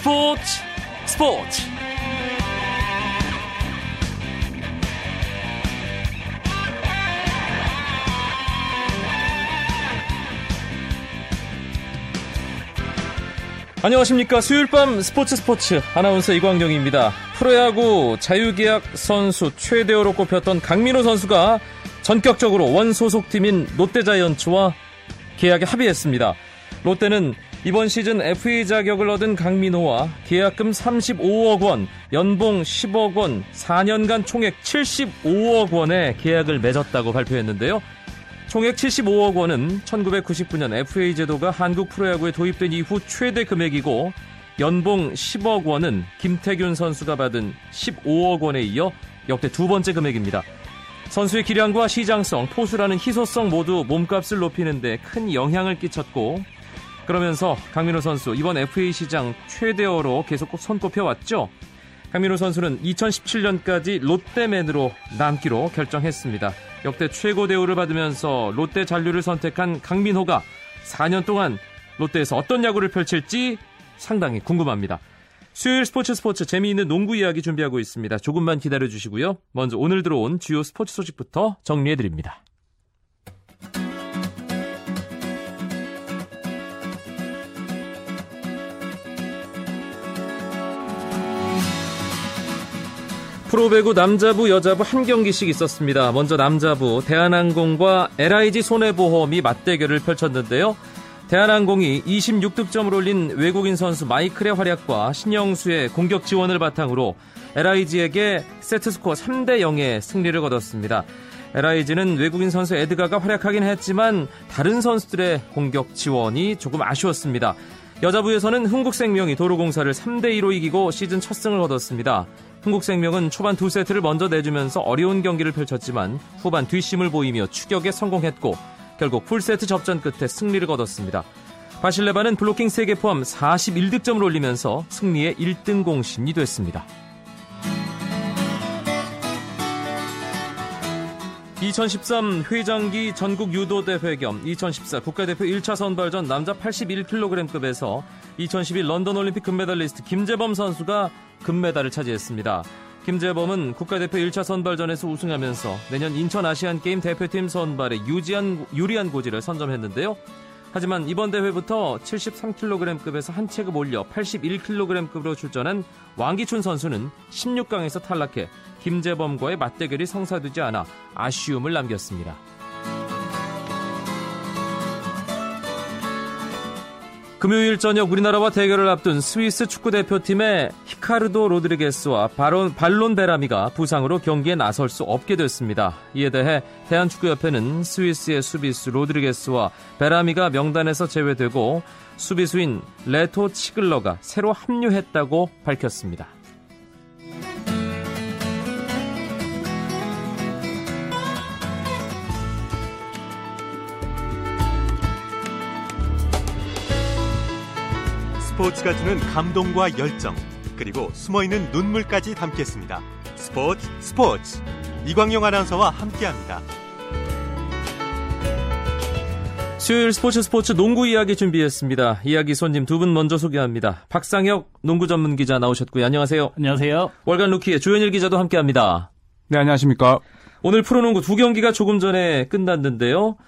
스포츠 스포츠. 안녕하십니까. 수요일 밤 스포츠 스포츠. 아나운서 이광용입니다. 프로야구 자유계약 선수 최대어로 꼽혔던 강민호 선수가 전격적으로 원소속팀인 롯데자이언츠와 계약에 합의했습니다. 롯데는 이번 시즌 FA 자격을 얻은 강민호와 계약금 35억 원, 연봉 10억 원, 4년간 총액 75억 원의 계약을 맺었다고 발표했는데요. 총액 75억 원은 1999년 FA 제도가 한국 프로야구에 도입된 이후 최대 금액이고 연봉 10억 원은 김태균 선수가 받은 15억 원에 이어 역대 두 번째 금액입니다. 선수의 기량과 시장성, 포수라는 희소성 모두 몸값을 높이는데 큰 영향을 끼쳤고 그러면서 강민호 선수 이번 FA 시장 최대어로 계속 손꼽혀 왔죠. 강민호 선수는 2017년까지 롯데맨으로 남기로 결정했습니다. 역대 최고 대우를 받으면서 롯데 잔류를 선택한 강민호가 4년 동안 롯데에서 어떤 야구를 펼칠지 상당히 궁금합니다. 수요일 스포츠 스포츠 재미있는 농구 이야기 준비하고 있습니다. 조금만 기다려 주시고요. 먼저 오늘 들어온 주요 스포츠 소식부터 정리해 드립니다. 프로배구 남자부 여자부 한 경기씩 있었습니다. 먼저 남자부 대한항공과 LIG 손해보험이 맞대결을 펼쳤는데요. 대한항공이 26득점을 올린 외국인 선수 마이클의 활약과 신영수의 공격 지원을 바탕으로 LIG에게 세트스코어 3대 0의 승리를 거뒀습니다. LIG는 외국인 선수 에드가가 활약하긴 했지만 다른 선수들의 공격 지원이 조금 아쉬웠습니다. 여자부에서는 흥국생명이 도로공사를 3대2로 이기고 시즌 첫 승을 거뒀습니다. 흥국생명은 초반 두 세트를 먼저 내주면서 어려운 경기를 펼쳤지만 후반 뒷심을 보이며 추격에 성공했고 결국 풀세트 접전 끝에 승리를 거뒀습니다. 바실레바는 블로킹 3개 포함 41득점을 올리면서 승리의 1등 공신이 됐습니다. 2013 회장기 전국 유도대회 겸 2014 국가대표 1차 선발전 남자 81kg급에서 2011 런던 올림픽 금메달리스트 김재범 선수가 금메달을 차지했습니다. 김재범은 국가대표 1차 선발전에서 우승하면서 내년 인천 아시안게임 대표팀 선발에 유지한, 유리한 고지를 선점했는데요. 하지만 이번 대회부터 73kg급에서 한 체급 올려 81kg급으로 출전한 왕기춘 선수는 16강에서 탈락해 김재범과의 맞대결이 성사되지 않아 아쉬움을 남겼습니다. 금요일 저녁 우리나라와 대결을 앞둔 스위스 축구 대표팀의 히카르도 로드리게스와 바론, 발론 베라미가 부상으로 경기에 나설 수 없게 됐습니다. 이에 대해 대한축구협회는 스위스의 수비수 로드리게스와 베라미가 명단에서 제외되고 수비수인 레토 치글러가 새로 합류했다고 밝혔습니다. 스포츠가 주는 감동과 열정, 그리고 숨어있는 눈물까지 담겠습니다. 스포츠 스포츠 이광용 아나운서와 함께합니다. 수요일 스포츠 스포츠 농구 이야기 준비했습니다. 이야기 손님 두 분 먼저 소개합니다. 박상혁 농구 전문 기자 나오셨고요. 안녕하세요. 안녕하세요. 월간 루키의 조현일 기자도 함께합니다. 네, 안녕하십니까. 오늘 프로농구 두 경기가 조금 전에 끝났는데요.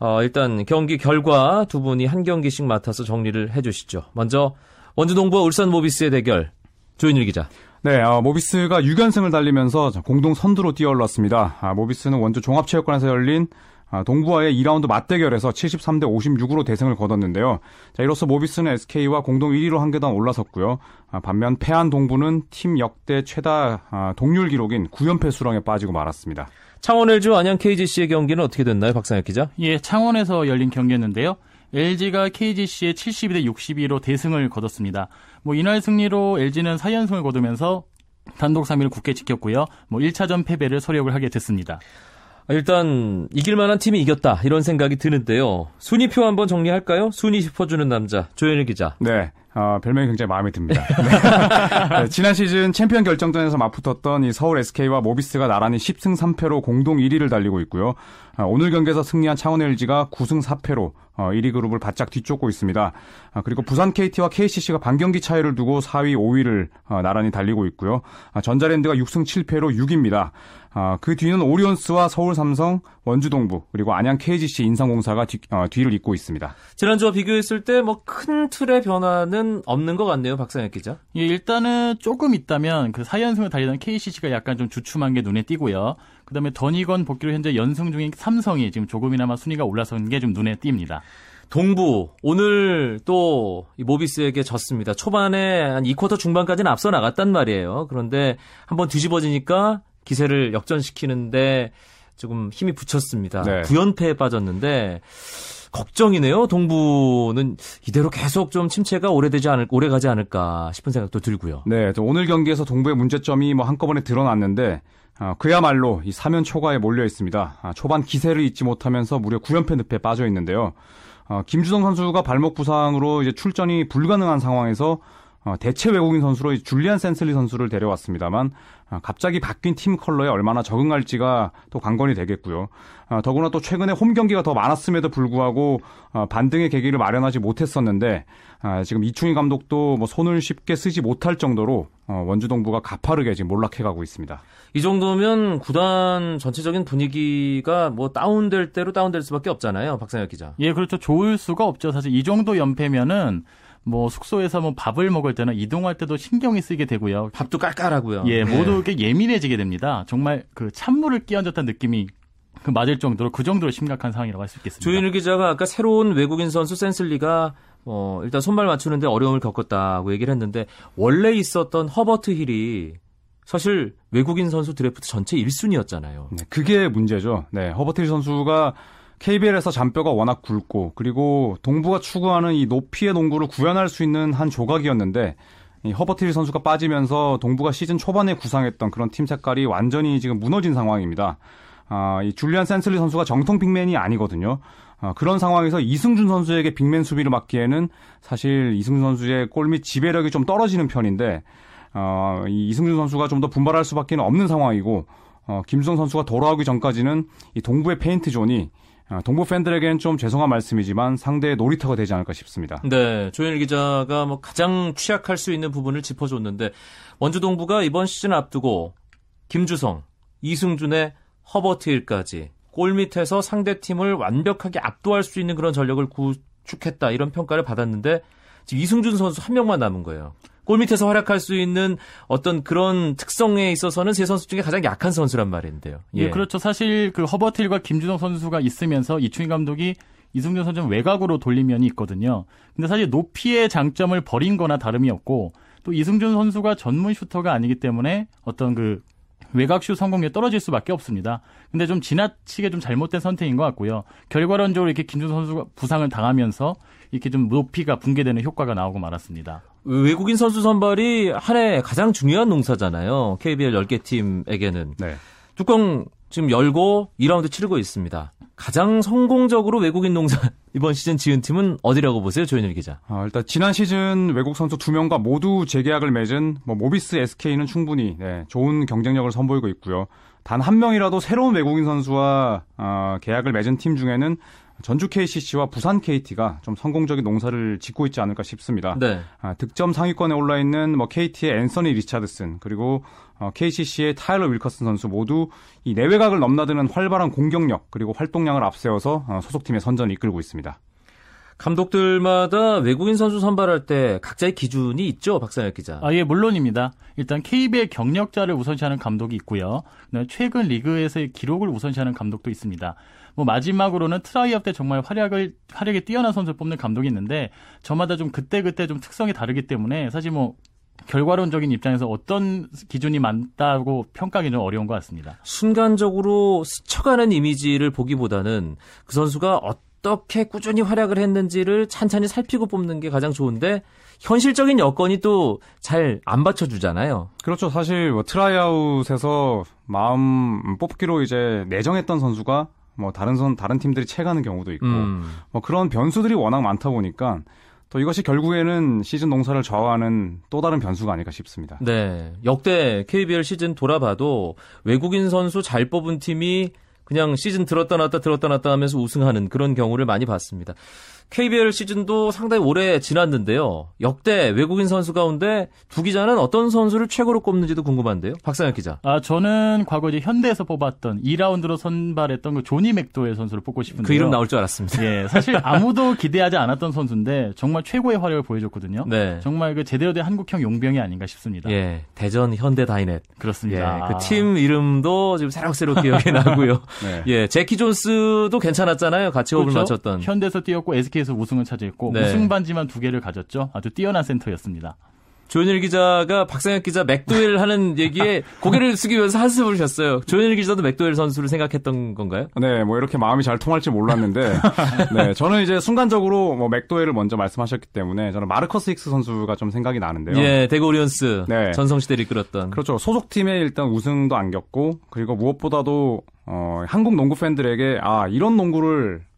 어, 일단 경기 결과 두 분이 한 경기씩 맡아서 정리를 해주시죠. 먼저 원주동부와 울산 모비스의 대결 조인일 기자. 네, 어, 모비스가 6연승을 달리면서 공동 선두로 뛰어올랐습니다. 아, 모비스는 원주 종합체육관에서 열린 아, 동부와의 2라운드 맞대결에서 73대 56으로 대승을 거뒀는데요. 자, 이로써 모비스는 SK와 공동 1위로 한 계단 올라섰고요. 아, 반면 패한 동부는 팀 역대 최다 아, 동률 기록인 9연패 수렁에 빠지고 말았습니다. 창원 LG 안양 KGC의 경기는 어떻게 됐나요, 박상혁 기자? 예, 창원에서 열린 경기였는데요. LG가 KGC의 72대 62로 대승을 거뒀습니다. 뭐 이날 승리로 LG는 4연승을 거두면서 단독 3위를 굳게 지켰고요. 뭐 1차전 패배를 소력을 하게 됐습니다. 일단 이길 만한 팀이 이겼다 이런 생각이 드는데요. 순위표 한번 정리할까요? 순위 짚어주는 남자 조현일 기자. 네. 어, 별명이 굉장히 마음에 듭니다. 네. 네, 지난 시즌 챔피언 결정전에서 맞붙었던 이 서울 SK와 모비스가 나란히 10승 3패로 공동 1위를 달리고 있고요. 어, 오늘 경기에서 승리한 창원 LG가 9승 4패로 어, 1위 그룹을 바짝 뒤쫓고 있습니다. 아, 그리고 부산 KT와 KCC가 반경기 차이를 두고 4위, 5위를 어, 나란히 달리고 있고요. 아, 전자랜드가 6승 7패로 6위입니다. 아, 그 뒤는 오리온스와 서울 삼성, 원주 동부 그리고 안양 KGC 인상공사가 뒤, 어, 뒤를 잇고 있습니다. 지난주와 비교했을 때 뭐 큰 틀의 변화는 없는 것 같네요, 박상혁 기자. 예, 일단은 조금 있다면 그 4연승을 달리던 KCC가 약간 좀 주춤한 게 눈에 띄고요. 그다음에 더니건 복귀로 현재 연승 중인 삼성이 지금 조금이나마 순위가 올라선 게 좀 눈에 띕니다. 동부 오늘 또 모비스에게 졌습니다. 초반에 한 2쿼터 중반까지는 앞서 나갔단 말이에요. 그런데 한번 뒤집어지니까 기세를 역전시키는데 조금 힘이 붙였습니다. 네. 9연패에 빠졌는데 걱정이네요. 동부는 이대로 계속 좀 침체가 오래되지 않을 오래 가지 않을까 싶은 생각도 들고요. 네, 오늘 경기에서 동부의 문제점이 뭐 한꺼번에 드러났는데 어, 그야말로 이 사면 초과에 몰려 있습니다. 아, 초반 기세를 잊지 못하면서 무려 9연패 늪에 빠져 있는데요. 어, 김주성 선수가 발목 부상으로 이제 출전이 불가능한 상황에서 어, 대체 외국인 선수로 줄리안 센슬리 선수를 데려왔습니다만 어, 갑자기 바뀐 팀 컬러에 얼마나 적응할지가 또 관건이 되겠고요. 어, 더구나 또 최근에 홈 경기가 더 많았음에도 불구하고 어, 반등의 계기를 마련하지 못했었는데 아, 지금 이충희 감독도 뭐 손을 쉽게 쓰지 못할 정도로 어, 원주동부가 가파르게 지금 몰락해가고 있습니다. 이 정도면 구단 전체적인 분위기가 뭐 다운될 대로 다운될 수밖에 없잖아요, 박상혁 기자. 예, 그렇죠. 좋을 수가 없죠. 사실 이 정도 연패면은 뭐 숙소에서 뭐 밥을 먹을 때나 이동할 때도 신경이 쓰이게 되고요. 밥도 깔깔하고요. 예, 네. 모두 이렇게 예민해지게 됩니다. 정말 그 찬물을 끼얹었다는 느낌이 그 맞을 정도로 그 정도로 심각한 상황이라고 할 수 있겠습니다. 조현일 기자가 아까 새로운 외국인 선수 센슬리가 어, 일단 손발 맞추는데 어려움을 겪었다고 얘기를 했는데 원래 있었던 허버트 힐이 사실 외국인 선수 드래프트 전체 1순위였잖아요. 네, 그게 문제죠. 네, 허버트 힐 선수가 KBL에서 잔뼈가 워낙 굵고 그리고 동부가 추구하는 이 높이의 농구를 구현할 수 있는 한 조각이었는데 이 허버트 힐 선수가 빠지면서 동부가 시즌 초반에 구상했던 그런 팀 색깔이 완전히 지금 무너진 상황입니다. 아, 이 줄리안 센슬리 선수가 정통 빅맨이 아니거든요. 아, 그런 상황에서 이승준 선수에게 빅맨 수비를 맡기에는 사실 이승준 선수의 골밑 지배력이 좀 떨어지는 편인데 어, 이 이승준 선수가 좀 더 분발할 수밖에 없는 상황이고 어, 김주성 선수가 돌아오기 전까지는 이 동부의 페인트 존이 아, 동부 팬들에게는 좀 죄송한 말씀이지만 상대의 놀이터가 되지 않을까 싶습니다. 네, 조현일 기자가 뭐 가장 취약할 수 있는 부분을 짚어줬는데 원주 동부가 이번 시즌 앞두고 김주성, 이승준의 허버트 일까지 골 밑에서 상대 팀을 완벽하게 압도할 수 있는 그런 전력을 구축했다 이런 평가를 받았는데 지금 이승준 선수 한 명만 남은 거예요. 골 밑에서 활약할 수 있는 어떤 그런 특성에 있어서는 세 선수 중에 가장 약한 선수란 말인데요. 예, 예 그렇죠. 사실 그 허버틸과 김준성 선수가 있으면서 이충희 감독이 이승준 선수 외곽으로 돌린 면이 있거든요. 근데 사실 높이의 장점을 버린 거나 다름이 없고 또 이승준 선수가 전문 슈터가 아니기 때문에 어떤 그 외곽슛 성공률이 떨어질 수밖에 없습니다. 근데 좀 지나치게 좀 잘못된 선택인 것 같고요. 결과론적으로 이렇게 김준 선수가 부상을 당하면서 이렇게 좀 높이가 붕괴되는 효과가 나오고 말았습니다. 외국인 선수 선발이 한 해 가장 중요한 농사잖아요. KBL 10개 팀에게는. 네. 뚜껑 지금 열고 2라운드 치르고 있습니다. 가장 성공적으로 외국인 농사 이번 시즌 지은 팀은 어디라고 보세요, 조현일 기자? 아, 일단 지난 시즌 외국 선수 두 명과 모두 재계약을 맺은 뭐 모비스 SK는 충분히 네, 좋은 경쟁력을 선보이고 있고요. 단 한 명이라도 새로운 외국인 선수와 어, 계약을 맺은 팀 중에는 전주 KCC와 부산 KT가 좀 성공적인 농사를 짓고 있지 않을까 싶습니다. 네. 아, 득점 상위권에 올라 있는 뭐 KT의 앤서니 리차드슨 그리고 어, KCC의 타일러 윌커슨 선수 모두 이 내외곽을 넘나드는 활발한 공격력 그리고 활동량을 앞세워서 어, 소속팀의 선전을 이끌고 있습니다. 감독들마다 외국인 선수 선발할 때 각자의 기준이 있죠, 박상혁 기자. 아, 예, 물론입니다. 일단 KBL 경력자를 우선시하는 감독이 있고요. 최근 리그에서의 기록을 우선시하는 감독도 있습니다. 뭐 마지막으로는 트라이아웃 때 정말 활약을 활약에 뛰어난 선수를 뽑는 감독이 있는데 저마다 좀 그때 그때 좀 특성이 다르기 때문에 사실 뭐 결과론적인 입장에서 어떤 기준이 맞다고 평가하기 좀 어려운 것 같습니다. 순간적으로 스쳐가는 이미지를 보기보다는 그 선수가 어떻게 꾸준히 활약을 했는지를 찬찬히 살피고 뽑는 게 가장 좋은데 현실적인 여건이 또 잘 안 받쳐주잖아요. 그렇죠. 사실 뭐 트라이아웃에서 마음 뽑기로 이제 내정했던 선수가 뭐 다른 선 다른 팀들이 채가는 경우도 있고 음. 뭐 그런 변수들이 워낙 많다 보니까 또 이것이 결국에는 시즌 농사를 좌우하는 또 다른 변수가 아닐까 싶습니다. 네. 역대 KBL 시즌 돌아봐도 외국인 선수 잘 뽑은 팀이 그냥 시즌 들었다 놨다 들었다 놨다 하면서 우승하는 그런 경우를 많이 봤습니다. KBL 시즌도 상당히 오래 지났는데요. 역대 외국인 선수 가운데 두 기자는 어떤 선수를 최고로 꼽는지도 궁금한데요. 박상혁 기자. 아, 저는 과거 이제 현대에서 뽑았던 2라운드로 선발했던 그 조니 맥도웰 선수를 뽑고 싶은데 그 이름 나올 줄 알았습니다. 예, 사실 아무도 기대하지 않았던 선수인데 정말 최고의 활약을 보여줬거든요. 네. 정말 그 제대로 된 한국형 용병이 아닌가 싶습니다. 예, 대전 현대 다이넷. 그렇습니다. 예, 그팀 이름도 지금 새록새록 기억이 나고요. 네. 예, 제키 존스도 괜찮았잖아요. 같이 호흡을 그렇죠? 맞췄던. 현대에서 뛰었고 SK 에서 우승을 차지했고 네. 우승 반지만 두 개를 가졌죠. 아주 뛰어난 센터였습니다. 조현일 기자가 박상혁 기자 맥도웰 하는 얘기에 고개를 숙이면서 한숨을 쉬었어요. 조현일 기자도 맥도웰 선수를 생각했던 건가요? 네, 뭐 이렇게 마음이 잘 통할지 몰랐는데, 네, 저는 이제 순간적으로 뭐 맥도웰을 먼저 말씀하셨기 때문에 저는 마르커스 힉스 선수가 좀 생각이 나는데요. 예, 대구 오리온스 네. 전성시대를 이끌었던. 그렇죠. 소속팀에 일단 우승도 안겼고, 그리고 무엇보다도, 어, 한국 농구 팬들에게, 아, 이런 농구를 어,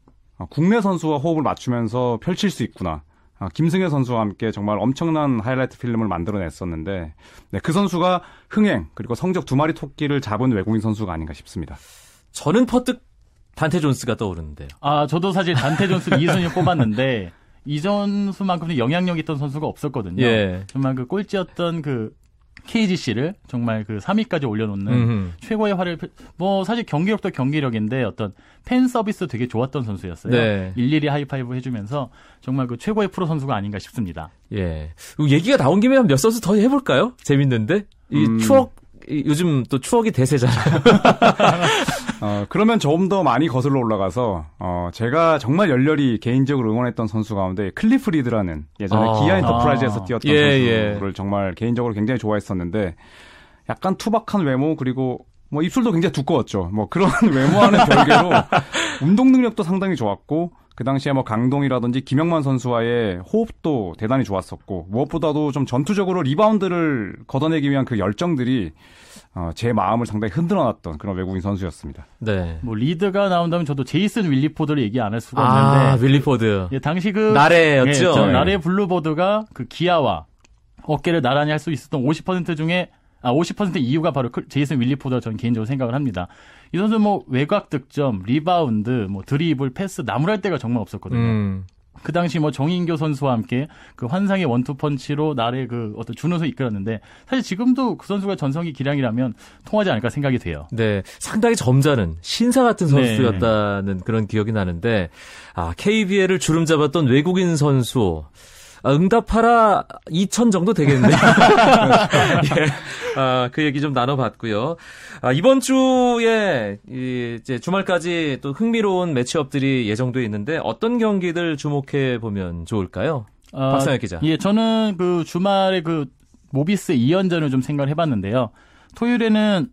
국내 선수와 호흡을 맞추면서 펼칠 수 있구나. 아, 김승혜 선수와 함께 정말 엄청난 하이라이트 필름을 만들어냈었는데, 네, 그 선수가 흥행, 그리고 성적 두 마리 토끼를 잡은 외국인 선수가 아닌가 싶습니다. 저는 퍼뜩 단테 존스가 떠오르는데요. 아, 저도 사실 단테 존스를 2순위에 뽑았는데 이 선수만큼은 영향력 있던 선수가 없었거든요. 예. 정말 그 꼴찌였던 그 KGC를 정말 그 3위까지 올려놓는 음흠. 최고의 펼- 뭐 사실 경기력도 경기력인데 어떤 팬 서비스 되게 좋았던 선수였어요. 네. 일일이 하이파이브 해주면서 정말 그 최고의 프로 선수가 아닌가 싶습니다. 예. 얘기가 나온 김에 몇 선수 더 해볼까요? 재밌는데? 이 음. 추억, 이 요즘 또 추억이 대세잖아요. 어, 그러면 조금 더 많이 거슬러 올라가서, 어, 제가 정말 열렬히 개인적으로 응원했던 선수 가운데 클리프 리드라는 예전에 아. 기아 엔터프라이즈에서 아. 뛰었던 예, 선수를 예. 정말 개인적으로 굉장히 좋아했었는데, 약간 투박한 외모, 그리고 뭐 입술도 굉장히 두꺼웠죠. 뭐 그런 외모와는 별개로 운동 능력도 상당히 좋았고, 그 당시에 뭐 강동희라든지 김영만 선수와의 호흡도 대단히 좋았었고, 무엇보다도 좀 전투적으로 리바운드를 걷어내기 위한 그 열정들이 어, 제 마음을 상당히 흔들어 놨던 그런 외국인 선수였습니다. 네. 뭐 리드가 나온다면 저도 제이슨 윌리포드를 얘기 안 할 수가 아, 없는데 윌리포드. 예, 당시 그 나래였죠? 예, 저 네. 나래 블루버드가 그 기아와 어깨를 나란히 할 수 있었던 50% 중에 아, 50% 이유가 바로 그 제이슨 윌리포드라 저는 개인적으로 생각을 합니다. 이 선수 뭐 외곽 득점, 리바운드, 뭐 드리블, 패스 나무랄 데가 정말 없었거든요. 음. 그 당시 뭐 정인교 선수와 함께 그 환상의 원투 펀치로 나래를 그 어떤 준우승 이끌었는데 사실 지금도 그 선수가 전성기 기량이라면 통하지 않을까 생각이 돼요. 네, 상당히 점잖은 신사 같은 네. 선수였다는 그런 기억이 나는데 아 KBL을 주름 잡았던 외국인 선수 아, 응답하라 2천 정도 되겠네요. 예, 아, 그 얘기 좀 나눠봤고요. 아, 이번 주에 이, 이제 주말까지 또 흥미로운 매치업들이 예정돼 있는데 어떤 경기들 주목해 보면 좋을까요? 아, 박상혁 기자. 예, 저는 그 주말에 그 모비스 2연전을 좀 생각을 해봤는데요. 토요일에는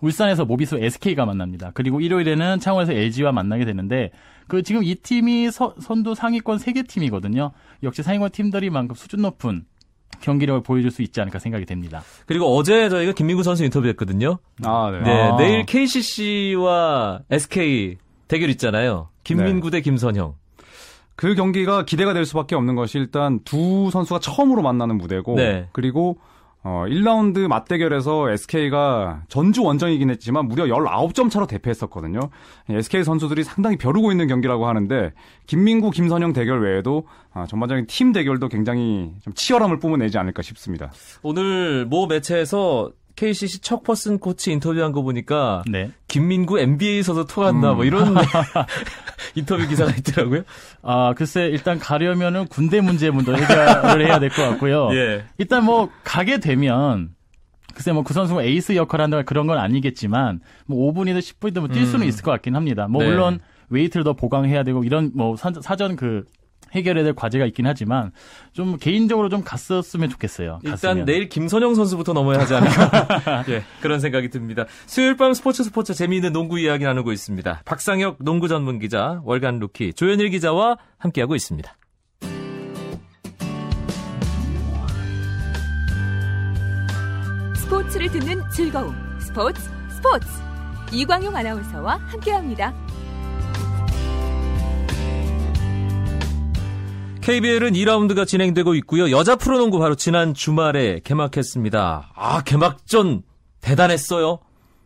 울산에서 모비스 SK가 만납니다. 그리고 일요일에는 창원에서 LG와 만나게 되는데 그 지금 이 팀이 서- 선두 상위권 3개 팀이거든요. 역시 상위권 팀들이만큼 수준 높은 경기력을 보여줄 수 있지 않을까 생각이 됩니다. 그리고 어제 저희가 김민구 선수 인터뷰했거든요. 아, 네. 네, 아. 내일 KCC와 SK 대결 있잖아요. 김민구 대 김선형. 그 경기가 기대가 될 수밖에 없는 것이 일단 두 선수가 처음으로 만나는 무대고 네. 그리고 어 1라운드 맞대결에서 SK가 전주 원정이긴 했지만 무려 19점 차로 대패했었거든요. SK 선수들이 상당히 벼르고 있는 경기라고 하는데 김민구, 김선영 대결 외에도 아, 전반적인 팀 대결도 굉장히 좀 치열함을 뿜어내지 않을까 싶습니다. 오늘 모 매체에서 KCC 척퍼슨 코치 인터뷰한 거 보니까 네. 김민구 NBA에서도 통한다 뭐 이런 인터뷰 기사가 있더라고요. 아, 글쎄, 일단 가려면은 군대 문제 먼저 해결을 해야 될 것 같고요. 예. 일단 뭐, 가게 되면, 글쎄 뭐 그 선수가 에이스 역할을 한다거나 그런 건 아니겠지만, 뭐 5분이든 10분이든 뭐 뛸 수는 음. 있을 것 같긴 합니다. 뭐 네. 물론 웨이트를 더 보강해야 되고 이런 뭐 사- 사전 그 해결해야 될 과제가 있긴 하지만, 좀 개인적으로 좀 갔었으면 좋겠어요. 일단 갔으면. 내일 김선형 선수부터 넘어야 하지 않을까. 예, 그런 생각이 듭니다. 수요일 밤 스포츠 스포츠 재미있는 농구 이야기 나누고 있습니다. 박상혁 농구 전문 기자, 월간 루키 조현일 기자와 함께하고 있습니다. 스포츠를 듣는 즐거움 스포츠 스포츠 이광용 아나운서와 함께합니다. KBL은 2라운드가 진행되고 있고요. 여자 프로농구 바로 지난 주말에 개막했습니다. 아, 개막전 대단했어요.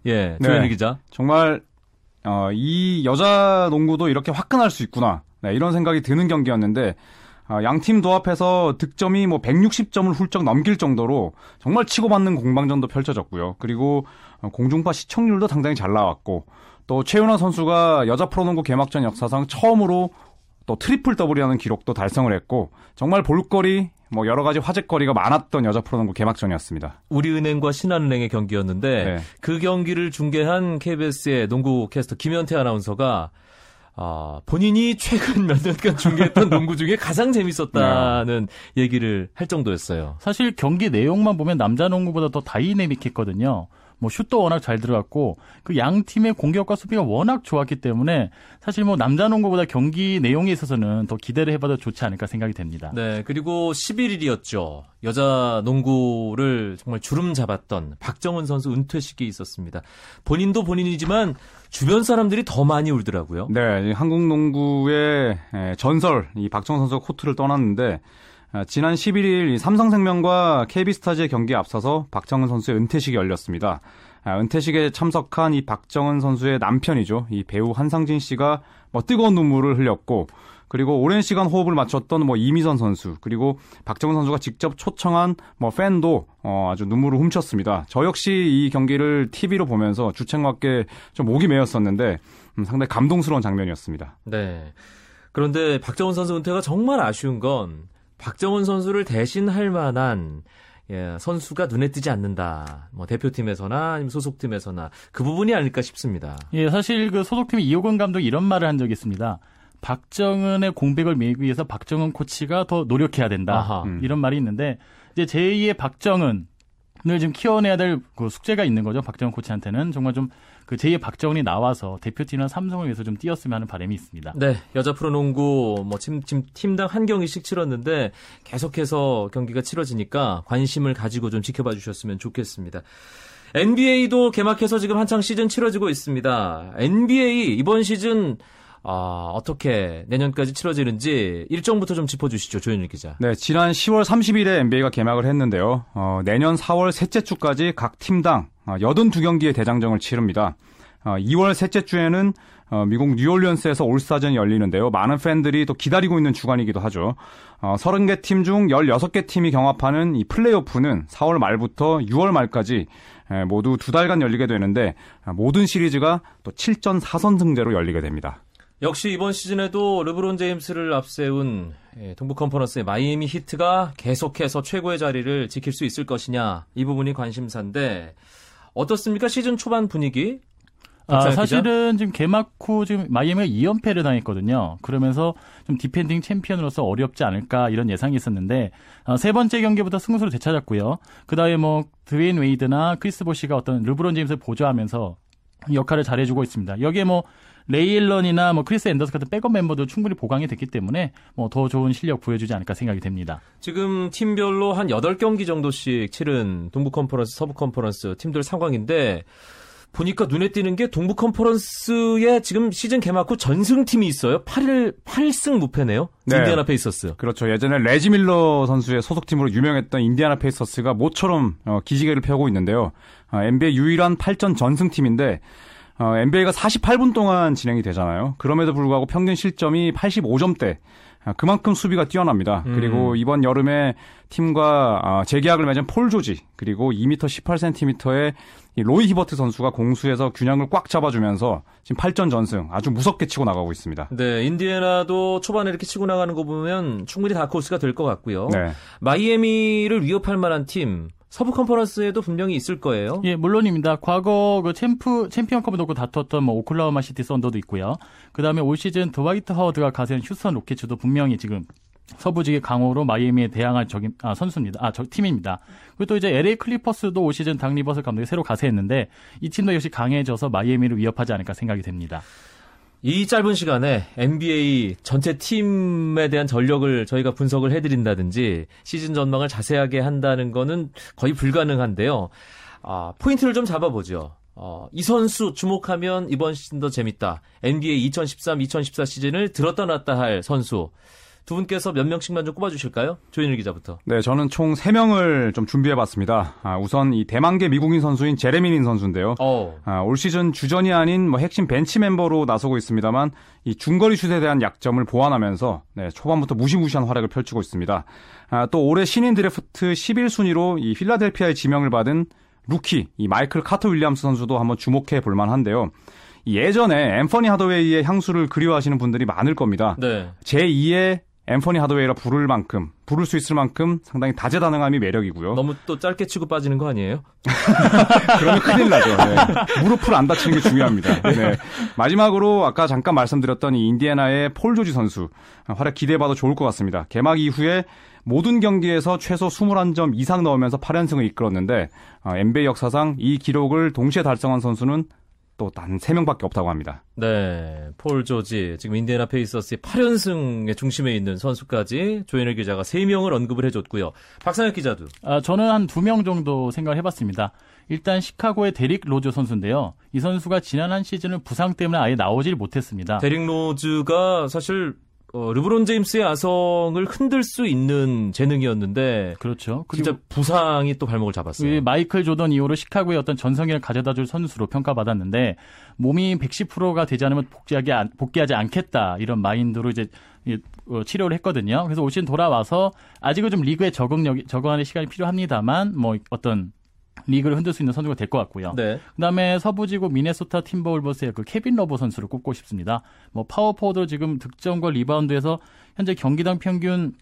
예, 조현일 네. 기자. 정말 어, 이 여자 농구도 이렇게 화끈할 수 있구나 네, 이런 생각이 드는 경기였는데 어, 양팀 도합해서 득점이 뭐 160점을 훌쩍 넘길 정도로 정말 치고받는 공방전도 펼쳐졌고요. 그리고 어, 공중파 시청률도 상당히 잘 나왔고 또 최윤아 선수가 여자 프로농구 개막전 역사상 처음으로 또 트리플 더블이라는 기록도 달성을 했고 정말 볼거리 뭐 여러 가지 화제거리가 많았던 여자 프로농구 개막전이었습니다. 우리은행과 신한은행의 경기였는데 네. 그 경기를 중계한 KBS의 농구 캐스터 김현태 아나운서가 아, 본인이 최근 몇 년간 중계했던 농구 중에 가장 재밌었다는 얘기를 할 정도였어요. 사실 경기 내용만 보면 남자 농구보다 더 다이내믹했거든요. 뭐 슛도 워낙 잘 들어갔고 그 양 팀의 공격과 수비가 워낙 좋았기 때문에 사실 뭐 남자 농구보다 경기 내용에 있어서는 더 기대를 해봐도 좋지 않을까 생각이 됩니다. 네, 그리고 11일이었죠. 여자 농구를 정말 주름 잡았던 박정은 선수 은퇴식이 있었습니다. 본인도 본인이지만 주변 사람들이 더 많이 울더라고요. 네, 이 한국 농구의 에, 전설 이 박정호 선수가 코트를 떠났는데 아, 지난 11일 이 삼성생명과 KB스타즈의 경기에 앞서서 박정은 선수의 은퇴식이 열렸습니다. 아, 은퇴식에 참석한 이 박정은 선수의 남편이죠. 이 배우 한상진 씨가 뭐 뜨거운 눈물을 흘렸고 그리고 오랜 시간 호흡을 맞췄던 뭐 이미선 선수 그리고 박정은 선수가 직접 초청한 뭐 팬도 어, 아주 눈물을 훔쳤습니다. 저 역시 이 경기를 TV로 보면서 주책맞게 좀 목이 메었었는데 음, 상당히 감동스러운 장면이었습니다. 네. 그런데 박정은 선수 은퇴가 정말 아쉬운 건 박정은 선수를 대신할 만한 예, 선수가 눈에 띄지 않는다. 뭐 대표팀에서나 아니면 소속팀에서나 그 부분이 아닐까 싶습니다. 예, 사실 그 소속팀 이호건 감독이 이런 말을 한 적이 있습니다. 박정은의 공백을 메기 위해서 박정은 코치가 더 노력해야 된다. 아하. 음. 이런 말이 있는데 이제 제2의 박정은을 지금 키워내야 될 그 숙제가 있는 거죠. 박정은 코치한테는 정말 좀 그 제2의 박정은이 나와서 대표팀이나 삼성을 위해서 좀 뛰었으면 하는 바람이 있습니다. 네, 여자 프로농구 뭐 팀, 팀, 팀당 한 경기씩 치렀는데 계속해서 경기가 치러지니까 관심을 가지고 좀 지켜봐 주셨으면 좋겠습니다. NBA도 개막해서 지금 한창 시즌 치러지고 있습니다. NBA 이번 시즌 아, 어떻게 내년까지 치러지는지 일정부터 좀 짚어주시죠, 조현일 기자. 네, 지난 10월 30일에 NBA가 개막을 했는데요. 어, 내년 4월 셋째 주까지 각 팀당 어, 82경기의 대장정을 치릅니다. 어, 2월 셋째 주에는 어, 미국 뉴올리언스에서 올스타전이 열리는데요. 많은 팬들이 또 기다리고 있는 주간이기도 하죠. 어, 30개 팀 중 16개 팀이 경합하는 이 플레이오프는 4월 말부터 6월 말까지 에, 모두 두 달간 열리게 되는데 아, 모든 시리즈가 또 7전 4선 승제로 열리게 됩니다. 역시 이번 시즌에도 르브론 제임스를 앞세운 예, 동부 컨퍼런스의 마이애미 히트가 계속해서 최고의 자리를 지킬 수 있을 것이냐 이 부분이 관심사인데 어떻습니까 시즌 초반 분위기? 아? 사실은 지금 개막 후 지금 마이애미가 2연패를 당했거든요. 그러면서 좀 defending champion으로서 어렵지 않을까 이런 예상이 있었는데 어, 세 번째 경기부터 승수를 되찾았고요. 그다음에 뭐 드웨인 웨이드나 크리스 보시가 어떤 르브론 제임스를 보조하면서 역할을 잘해주고 있습니다. 여기에 뭐 레이 앨런이나 뭐 크리스 앤더스 같은 백업 멤버도 충분히 보강이 됐기 때문에 뭐 더 좋은 실력 보여주지 않을까 생각이 됩니다. 지금 팀별로 한 8경기 정도씩 치른 동부 컨퍼런스, 서부 컨퍼런스 팀들 상황인데 보니까 눈에 띄는 게 동부 컨퍼런스에 지금 시즌 개막 후 전승팀이 있어요. 8일 8승 무패네요. 네. 인디애나 페이서스. 그렇죠. 예전에 레지 밀러 선수의 소속팀으로 유명했던 인디아나 페이서스가 모처럼 어, 기지개를 펴고 있는데요. 어, NBA 유일한 8전 전승팀인데 어, NBA가 48분 동안 진행이 되잖아요. 그럼에도 불구하고 평균 실점이 85점대. 아, 그만큼 수비가 뛰어납니다. 음. 그리고 이번 여름에 팀과 아, 재계약을 맺은 폴 조지 그리고 2m 18cm의 로이 히버트 선수가 공수에서 균형을 꽉 잡아주면서 지금 8전 전승 아주 무섭게 치고 나가고 있습니다. 네, 인디애나도 초반에 이렇게 치고 나가는 거 보면 충분히 다크호스가 될 것 같고요. 네. 마이애미를 위협할 만한 팀 서부 컨퍼런스에도 분명히 있을 거예요. 예, 물론입니다. 과거 그 챔프 챔피언컵을 놓고 다퉜던 뭐 오클라호마 시티 썬더도 있고요. 그다음에 올 시즌 드와이트 하워드가 가세한 휴스턴 로켓츠도 분명히 지금 서부지구의 강호로 마이애미에 대항할 적인 아, 선수입니다. 아, 저 팀입니다. 그리고 또 이제 LA 클리퍼스도 올 시즌 닥 리버스 감독이 새로 가세했는데 이 팀도 역시 강해져서 마이애미를 위협하지 않을까 생각이 됩니다. 이 짧은 시간에 NBA 전체 팀에 대한 전력을 저희가 분석을 해드린다든지 시즌 전망을 자세하게 한다는 거는 거의 불가능한데요. 아, 포인트를 좀 잡아보죠. 어, 이 선수 주목하면 이번 시즌 더 재밌다. NBA 2013-2014 시즌을 들었다 놨다 할 선수. 두 분께서 몇 명씩만 좀 꼽아주실까요? 조현일 기자부터. 네, 저는 총 3명을 좀 준비해봤습니다. 아, 우선 이 대만계 미국인 선수인 제레미닌 선수인데요. 어. 아, 올 시즌 주전이 아닌 뭐 핵심 벤치 멤버로 나서고 있습니다만 이 중거리 슛에 대한 약점을 보완하면서 네, 초반부터 무시무시한 활약을 펼치고 있습니다. 아, 또 올해 신인 드래프트 11순위로 이 필라델피아의 지명을 받은 루키 이 마이클 카터 윌리엄스 선수도 한번 주목해 볼 만한데요. 예전에 앤퍼니 하더웨이의 향수를 그리워하시는 분들이 많을 겁니다. 네. 제2의 앤퍼니 하더웨이라 부를 만큼 부를 수 있을 만큼 상당히 다재다능함이 매력이고요. 너무 또 짧게 치고 빠지는 거 아니에요? 그러면 큰일 나죠. 네. 무릎을 안 다치는 게 중요합니다. 네. 마지막으로 아까 잠깐 말씀드렸던 이 인디애나의 폴 조지 선수 활약 기대해봐도 좋을 것 같습니다. 개막 이후에 모든 경기에서 최소 21점 이상 넣으면서 8연승을 이끌었는데 NBA 역사상 이 기록을 동시에 달성한 선수는 또 단 3명밖에 없다고 합니다. 네, 폴 조지, 지금 인디애나 페이서스의 8연승의 중심에 있는 선수까지 조현일 기자가 3명을 언급을 해줬고요. 박상혁 기자도. 아, 저는 한두명 정도 생각을 해봤습니다. 일단 시카고의 데릭 로즈 선수인데요. 이 선수가 지난 한 시즌은 부상 때문에 아예 나오질 못했습니다. 데릭 로즈가 사실 어, 르브론 제임스의 아성을 흔들 수 있는 재능이었는데 그렇죠. 진짜 부상이 또 발목을 잡았어요. 마이클 조던 이후로 시카고의 어떤 전성기를 가져다줄 선수로 평가받았는데 몸이 110%가 되지 않으면 복귀하기, 복귀하지 않겠다 이런 마인드로 이제 어, 치료를 했거든요. 그래서 올 시즌 돌아와서 아직은 좀 리그에 적응력 적응하는 시간이 필요합니다만 뭐 어떤 리그를 흔들 수 있는 선수가 될 것 같고요. 네. 그다음에 서부지구 미네소타 팀버울버스의 그 케빈 러브 선수를 꼽고 싶습니다. 뭐 power forward 지금 득점과 리바운드에서 현재 경기당 평균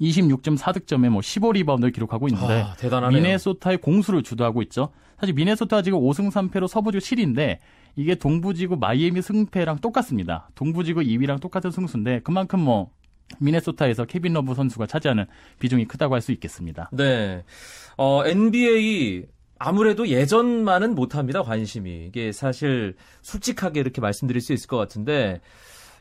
26.4득점에 뭐 15리바운드를 기록하고 있는데 아, 대단하네요. 미네소타의 공수를 주도하고 있죠. 사실 미네소타 지금 5승 3패로 서부지구 7위인데 이게 동부지구 마이애미 승패랑 똑같습니다. 동부지구 2위랑 똑같은 승수인데 그만큼 뭐 미네소타에서 케빈 러브 선수가 차지하는 비중이 크다고 할 수 있겠습니다. 네. 어, NBA 아무래도 예전만은 못합니다, 관심이. 이게 사실 솔직하게 이렇게 말씀드릴 수 있을 것 같은데,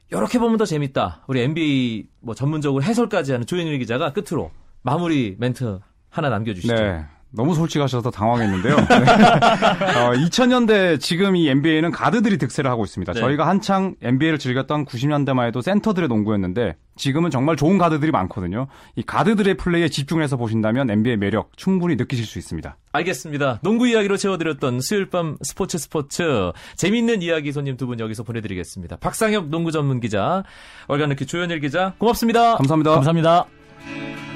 이렇게 보면 더 재밌다. 우리 NBA 뭐 전문적으로 해설까지 하는 조현일 기자가 끝으로 마무리 멘트 하나 남겨주시죠. 네. 너무 솔직하셔서 당황했는데요. 네. 어, 2000년대 지금 이 NBA는 가드들이 득세를 하고 있습니다. 네. 저희가 한창 NBA를 즐겼던 90년대만 해도 센터들의 농구였는데 지금은 정말 좋은 가드들이 많거든요. 이 가드들의 플레이에 집중해서 보신다면 NBA 매력 충분히 느끼실 수 있습니다. 알겠습니다. 농구 이야기로 채워드렸던 수요일 밤 스포츠 스포츠 재미있는 이야기 손님 두 분 여기서 보내드리겠습니다. 박상혁 농구 전문 기자, 월간르키 조현일 기자 고맙습니다. 감사합니다. 감사합니다.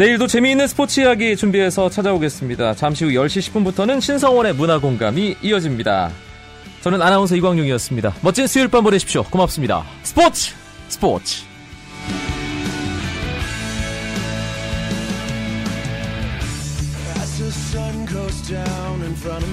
내일도 재미있는 스포츠 이야기 준비해서 찾아오겠습니다. 잠시 후 10시 10분부터는 신성원의 문화공감이 이어집니다. 저는 아나운서 이광용이었습니다. 멋진 수요일 밤 보내십시오. 고맙습니다. 스포츠 스포츠 down in front of